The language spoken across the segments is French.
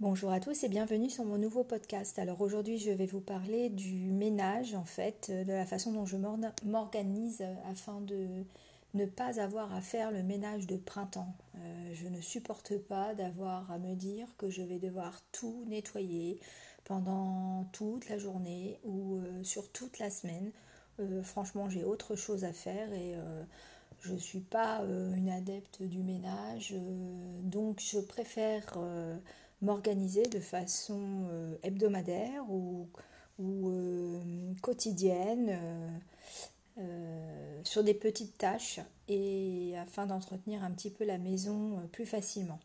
Bonjour à tous et bienvenue sur mon nouveau podcast. Alors aujourd'hui je vais vous parler du ménage en fait, euh, de la façon dont je m'organise afin de ne pas avoir à faire le ménage de printemps. Euh, je ne supporte pas d'avoir à me dire que je vais devoir tout nettoyer pendant toute la journée ou euh, sur toute la semaine. franchement j'ai autre chose à faire et je ne suis pas une adepte du ménage, donc je préfère m'organiser de façon euh, hebdomadaire ou, euh, quotidienne euh, sur des petites tâches et afin d'entretenir un petit peu la maison plus facilement.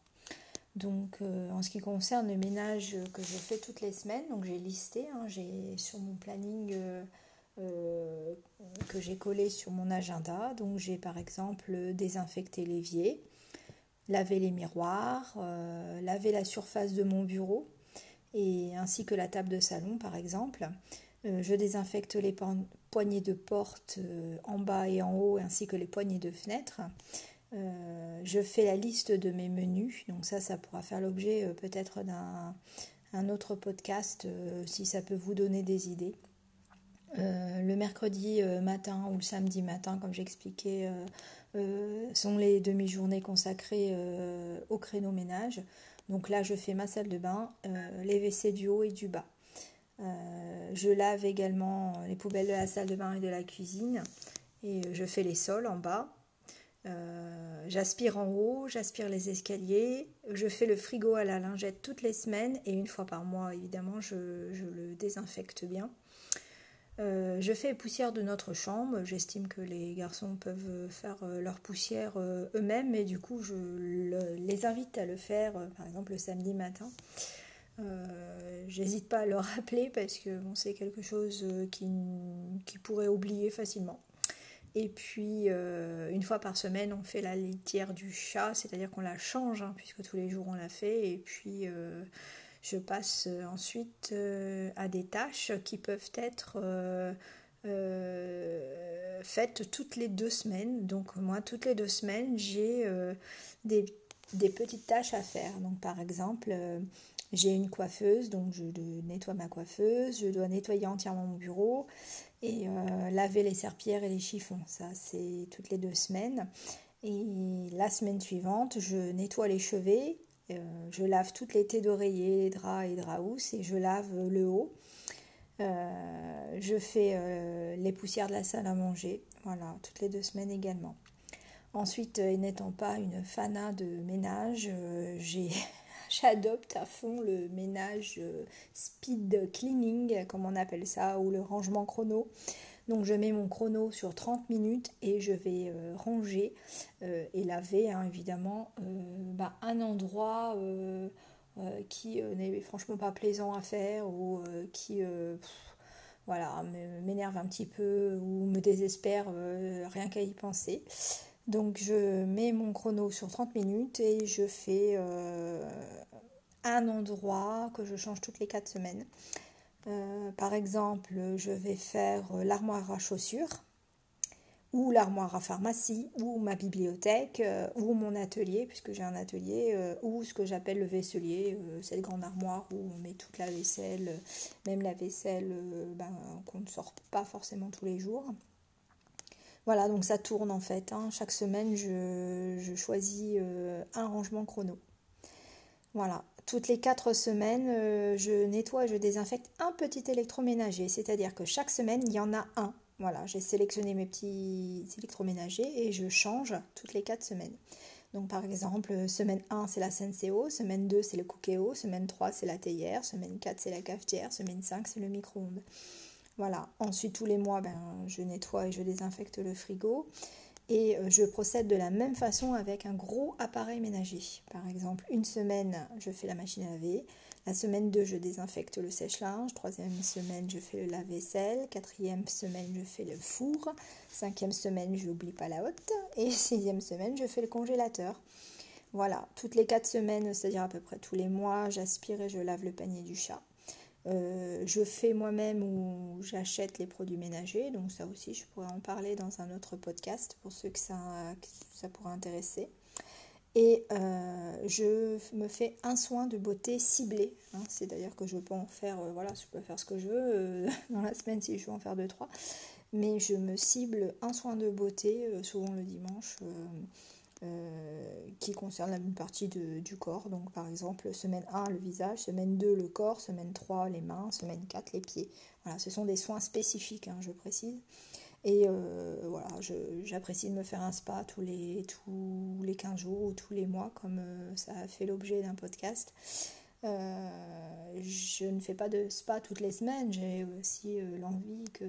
Donc en ce qui concerne le ménage que je fais toutes les semaines, donc j'ai listé, hein, j'ai sur mon planning que j'ai collé sur mon agenda, donc j'ai par exemple désinfecté l'évier, laver les miroirs, euh, laver la surface de mon bureau et ainsi que la table de salon par exemple. Euh, je désinfecte les poignées de porte euh, en bas et en haut ainsi que les poignées de fenêtre. je fais la liste de mes menus, donc ça, ça pourra faire l'objet peut-être d'un autre podcast si ça peut vous donner des idées. le mercredi matin ou le samedi matin, comme j'expliquais euh, sont les demi-journées consacrées euh, au créneau ménage. Donc là, je fais ma salle de bain, euh, les WC du haut et du bas. je lave également les poubelles de la salle de bain et de la cuisine. Et je fais les sols en bas. j'aspire en haut, j'aspire les escaliers, je fais le frigo à la lingette toutes les semaines et une fois par mois évidemment je le désinfecte bien. Euh, je fais poussière de notre chambre. J'estime que les garçons peuvent faire euh, leur poussière euh, eux-mêmes et du coup je les invite à le faire par exemple le samedi matin. J'hésite pas à leur rappeler parce que c'est quelque chose qui, pourrait oublier facilement. Et puis une fois par semaine on fait la litière du chat, c'est-à-dire qu'on la change hein, puisque tous les jours on la fait et puis je passe euh, ensuite euh, à des tâches qui peuvent être euh, faites toutes les deux semaines. Donc moi, toutes les deux semaines, j'ai des, petites tâches à faire. Donc par exemple, j'ai une coiffeuse, donc je nettoie ma coiffeuse, je dois nettoyer entièrement mon bureau et laver les serpillères et les chiffons. Ça, c'est toutes les deux semaines. Et la semaine suivante, je nettoie les chevets euh, je lave toutes les têtes d'oreiller, draps et draps housses et je lave le haut. Euh, je fais euh, les poussières de la salle à manger, voilà, toutes les deux semaines également. Ensuite, n'étant pas une fana de ménage, j'adopte à fond le ménage speed cleaning, comme on appelle ça, ou le rangement chrono. Donc je mets mon chrono sur 30 minutes et je vais euh, ranger euh, et laver hein, évidemment euh, bah, un endroit qui n'est franchement pas plaisant à faire ou qui voilà, m'énerve un petit peu ou me désespère rien qu'à y penser. Donc je mets mon chrono sur 30 minutes et je fais un endroit que je change toutes les 4 semaines. Euh, par exemple, je vais faire euh, l'armoire à chaussures ou l'armoire à pharmacie ou ma bibliothèque euh, ou mon atelier puisque j'ai un atelier ou ce que j'appelle le vaisselier, cette grande armoire où on met toute la vaisselle, même la vaisselle ben, qu'on ne sort pas forcément tous les jours. Voilà, donc ça tourne en fait. Hein. Chaque semaine, je choisis un rangement chrono. Voilà, toutes les quatre semaines, euh, je nettoie, je désinfecte un petit électroménager. C'est-à-dire que chaque semaine, il y en a un. Voilà, j'ai sélectionné mes petits électroménagers et je change toutes les quatre semaines. Donc par exemple, semaine 1 c'est la Senseo, semaine 2 c'est le Cookéo, semaine 3 c'est la théière, semaine 4 c'est la cafetière, semaine 5 c'est le micro-ondes. Voilà, ensuite tous les mois ben, je nettoie et je désinfecte le frigo. Et euh, je procède de la même façon avec un gros appareil ménager. Par exemple, une semaine, je fais la machine à laver. La semaine 2, je désinfecte le sèche-linge. Troisième semaine, je fais le lave-vaisselle. Quatrième semaine, je fais le four. Cinquième semaine, je n'oublie pas la hotte. Et sixième semaine, je fais le congélateur. Voilà, toutes les quatre semaines, c'est-à-dire à peu près tous les mois, j'aspire et je lave le panier du chat. Euh, je fais moi-même ou j'achète les produits ménagers, donc ça aussi je pourrais en parler dans un autre podcast pour ceux que ça, pourrait intéresser. Et je me fais un soin de beauté ciblé. Hein. C'est d'ailleurs que je peux en faire, voilà, je peux faire ce que je veux dans la semaine si je veux en faire deux, trois. Mais je me cible un soin de beauté, souvent le dimanche, euh, qui concerne une partie du corps. Donc par exemple, semaine 1, le visage, semaine 2, le corps, semaine 3, les mains, semaine 4, les pieds. Voilà, ce sont des soins spécifiques, hein, je précise. Et euh, voilà, j'apprécie de me faire un spa tous les, tous les 15 jours ou tous les mois, comme euh, ça a fait l'objet d'un podcast. je ne fais pas de spa toutes les semaines, j'ai aussi l'envie que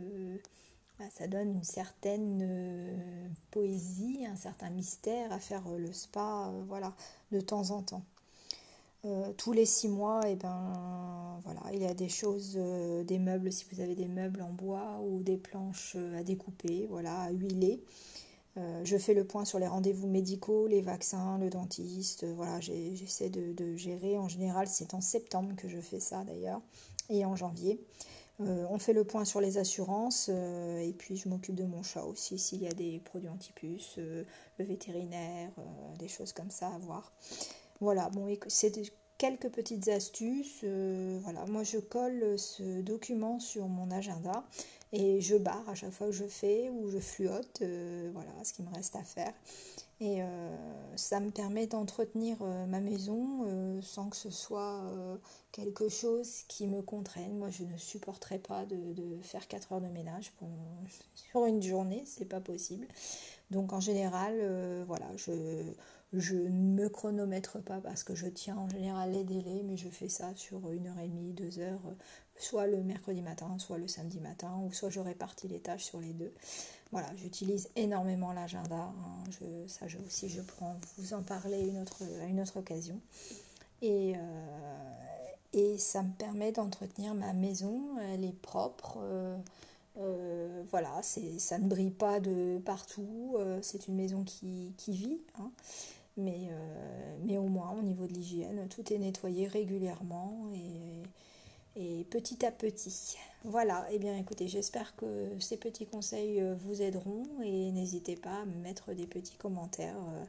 bah, ça donne une certaine euh, poésie, un certain mystère à faire euh, le spa, euh, voilà, de temps en temps. tous les six mois, eh ben voilà, il y a des choses, des meubles, si vous avez des meubles en bois ou des planches à découper, voilà, à huiler. je fais le point sur les rendez-vous médicaux, les vaccins, le dentiste, voilà, j'essaie de, gérer. En général, c'est en septembre que je fais ça d'ailleurs, et en janvier. Euh, on fait le point sur les assurances euh, et puis je m'occupe de mon chat aussi s'il y a des produits antipuces, euh, le vétérinaire, des choses comme ça à voir. Voilà, bon, c'est quelques petites astuces. voilà, moi je colle ce document sur mon agenda et je barre à chaque fois que je fais ou je fluote, voilà ce qui me reste à faire. Et euh, ça me permet d'entretenir euh, ma maison euh, sans que ce soit quelque chose qui me contraigne. Moi, je ne supporterais pas de, faire 4 heures de ménage sur une journée, c'est pas possible. Donc, en général, voilà, je, je ne me chronomètre pas parce que je tiens en général les délais, mais je fais ça sur une heure et demie, deux heures, soit le mercredi matin, soit le samedi matin, ou soit je répartis les tâches sur les deux. Voilà, j'utilise énormément l'agenda. Hein. ça je, aussi, je pourrais vous en parler une autre, à une autre occasion. Et, euh, et ça me permet d'entretenir ma maison. Elle est propre. Euh, euh, voilà, ça ne brille pas de partout. c'est une maison qui, vit. Hein. Mais, mais au moins, au niveau de l'hygiène, tout est nettoyé régulièrement. Petit à petit. Voilà, et eh bien écoutez, j'espère que ces petits conseils euh, vous aideront et n'hésitez pas à me mettre des petits commentaires. Euh,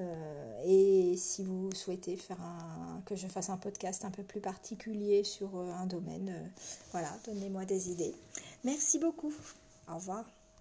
euh, et si vous souhaitez faire un, que je fasse un podcast un peu plus particulier sur un domaine, voilà, donnez-moi des idées. Merci beaucoup. Au revoir.